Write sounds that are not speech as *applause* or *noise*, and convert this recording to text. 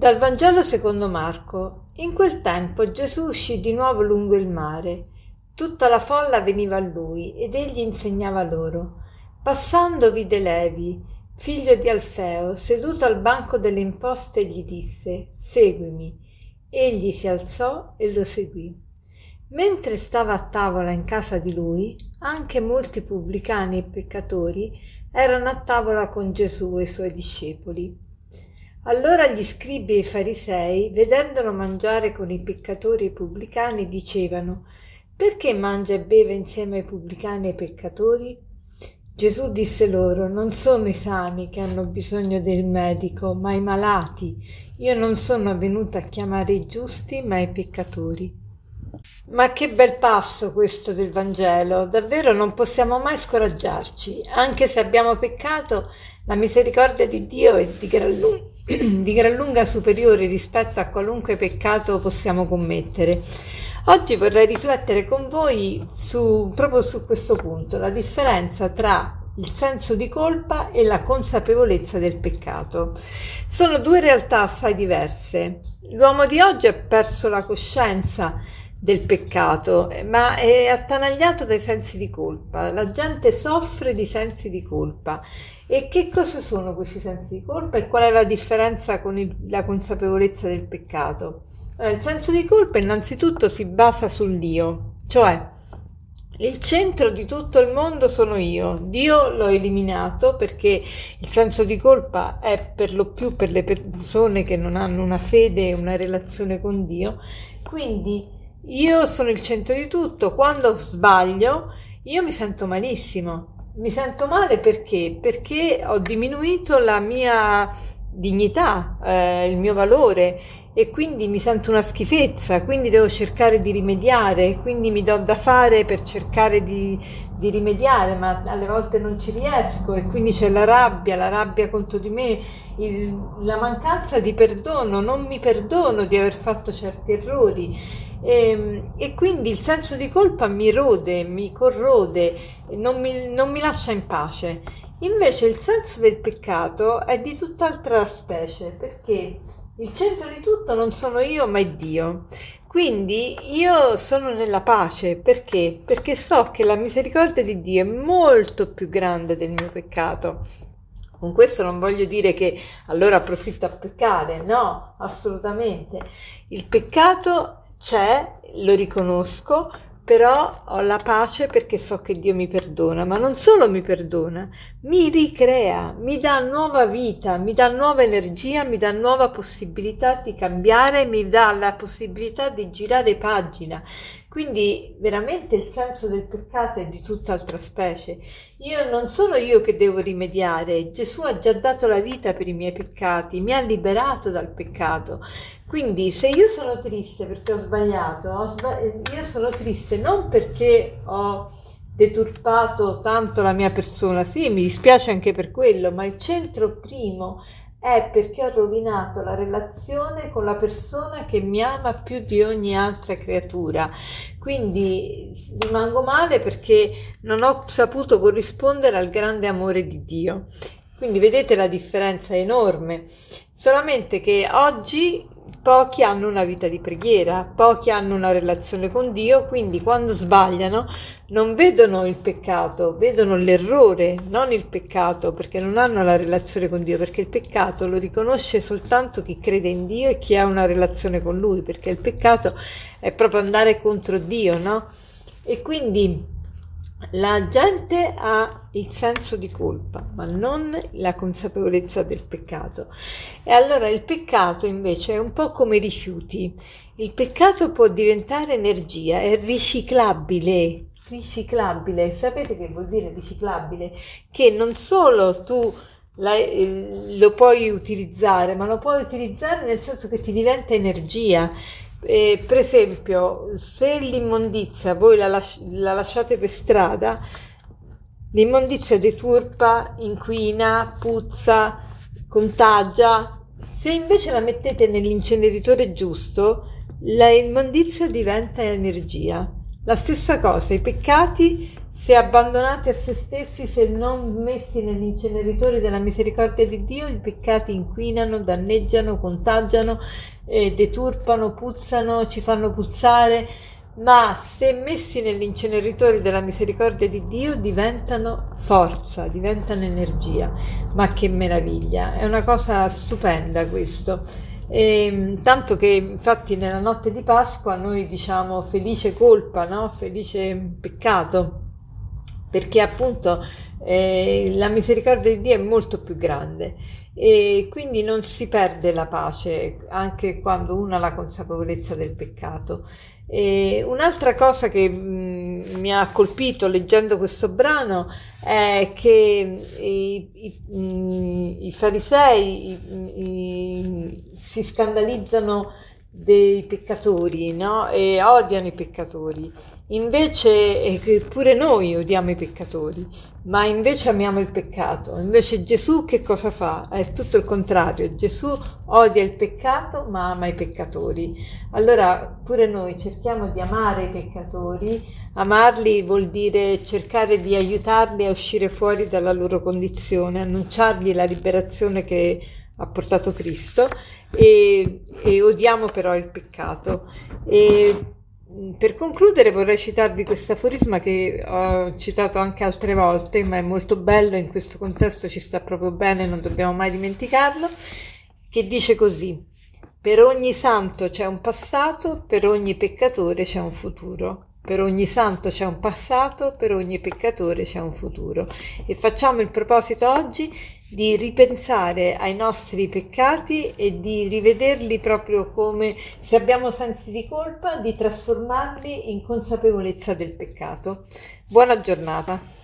Dal Vangelo secondo Marco. In quel tempo Gesù uscì di nuovo lungo il mare. Tutta la folla veniva a lui ed egli insegnava loro. Passando vide Levi, figlio di Alfeo, seduto al banco delle imposte gli disse: Seguimi. Egli si alzò e lo seguì. Mentre stava a tavola in casa di lui, anche molti pubblicani e peccatori erano a tavola con Gesù e i suoi discepoli. Allora gli scribi e i farisei, vedendolo mangiare con i peccatori e i pubblicani, dicevano Perché mangia e beve insieme ai pubblicani e ai peccatori? Gesù disse loro Non sono i sani che hanno bisogno del medico, ma i malati. Io non sono venuta a chiamare i giusti, ma i peccatori. Ma che bel passo questo del Vangelo! Davvero non possiamo mai scoraggiarci. Anche se abbiamo peccato, la misericordia di Dio è di gran lunga *clears throat* di gran lunga superiore rispetto a qualunque peccato possiamo commettere. Oggi vorrei riflettere con voi su, proprio su questo punto, la differenza tra il senso di colpa e la consapevolezza del peccato. Sono due realtà assai diverse. L'uomo di oggi ha perso la coscienza del peccato, ma è attanagliato dai sensi di colpa. La gente soffre di sensi di colpa. E che cosa sono questi sensi di colpa e qual è la differenza con il, la consapevolezza del peccato? Allora, il senso di colpa innanzitutto si basa sull'io, cioè il centro di tutto il mondo sono io. Dio l'ho eliminato perché il senso di colpa è per lo più per le persone che non hanno una fede e una relazione con Dio. Quindi io sono il centro di tutto, quando sbaglio io mi sento malissimo. Mi sento male perché? Perché ho diminuito la mia dignità, eh, il mio valore e quindi mi sento una schifezza, quindi devo cercare di rimediare, quindi mi do da fare per cercare di, di rimediare, ma alle volte non ci riesco e quindi c'è la rabbia, la rabbia contro di me, il, la mancanza di perdono, non mi perdono di aver fatto certi errori e, ehm, e, quindi il senso di colpa mi rode, mi corrode, non mi, non mi lascia in pace. Invece il senso del peccato è di tutt'altra specie, perché il centro di tutto non sono io, ma è Dio. Quindi io sono nella pace perché? Perché so che la misericordia di Dio è molto più grande del mio peccato. Con questo non voglio dire che allora approfitto a peccare, no, assolutamente. Il peccato c'è, lo riconosco, però ho la pace perché so che Dio mi perdona, ma non solo mi perdona, mi ricrea, mi dà nuova vita, mi dà nuova energia, mi dà nuova possibilità di cambiare, mi dà la possibilità di girare pagina. Quindi veramente il senso del peccato è di tutt'altra specie. Io non sono io che devo rimediare, Gesù ha già dato la vita per i miei peccati, mi ha liberato dal peccato. Quindi se io sono triste perché ho sbagliato, ho sbagli- io sono triste non perché ho deturpato tanto la mia persona, sì, mi dispiace anche per quello, ma il centro primo è perché ho rovinato la relazione con la persona che mi ama più di ogni altra creatura. Quindi rimango male perché non ho saputo corrispondere al grande amore di Dio. Quindi vedete la differenza enorme. Solamente che oggi Pochi hanno una vita di preghiera, pochi hanno una relazione con Dio, quindi quando sbagliano non vedono il peccato, vedono l'errore, non il peccato, perché non hanno la relazione con Dio, perché il peccato lo riconosce soltanto chi crede in Dio e chi ha una relazione con Lui, perché il peccato è proprio andare contro Dio, no? E quindi la gente ha il senso di colpa, ma non la consapevolezza del peccato. E allora il peccato invece è un po' come i rifiuti. Il peccato può diventare energia, è riciclabile. Riciclabile, sapete che vuol dire riciclabile? Che non solo tu la, lo puoi utilizzare, ma lo puoi utilizzare nel senso che ti diventa energia eh, per esempio, se l'immondizia voi la, lasci- la lasciate per strada, l'immondizia deturpa, inquina, puzza, contagia. Se invece la mettete nell'inceneritore giusto, la immondizia diventa energia. La stessa cosa, i peccati, se abbandonati a se stessi, se non messi negli inceneritori della misericordia di Dio, i peccati inquinano, danneggiano, contagiano, eh, deturpano, puzzano, ci fanno puzzare, ma se messi negli inceneritori della misericordia di Dio diventano forza, diventano energia. Ma che meraviglia! È una cosa stupenda questo. E, ehm, tanto che infatti nella notte di Pasqua noi diciamo felice colpa, no? felice peccato, perché appunto eh, la misericordia di Dio è molto più grande e quindi non si perde la pace anche quando uno ha la consapevolezza del peccato. E un'altra cosa che mi ha colpito leggendo questo brano è che i, i, i farisei i, si scandalizzano dei peccatori no? e odiano i peccatori. Invece pure noi odiamo i peccatori, ma invece amiamo il peccato. Invece Gesù che cosa fa? È tutto il contrario. Gesù odia il peccato ma ama i peccatori. Allora pure noi cerchiamo di amare i peccatori. Amarli vuol dire cercare di aiutarli a uscire fuori dalla loro condizione, annunciargli la liberazione che ha portato Cristo e, e odiamo però il peccato. E per concludere vorrei citarvi questo aforisma che ho citato anche altre volte, ma è molto bello, in questo contesto ci sta proprio bene, non dobbiamo mai dimenticarlo, che dice così, per ogni santo c'è un passato, per ogni peccatore c'è un futuro. Per ogni santo c'è un passato, per ogni peccatore c'è un futuro. E facciamo il proposito oggi di ripensare ai nostri peccati e di rivederli proprio come se abbiamo sensi di colpa, di trasformarli in consapevolezza del peccato. Buona giornata.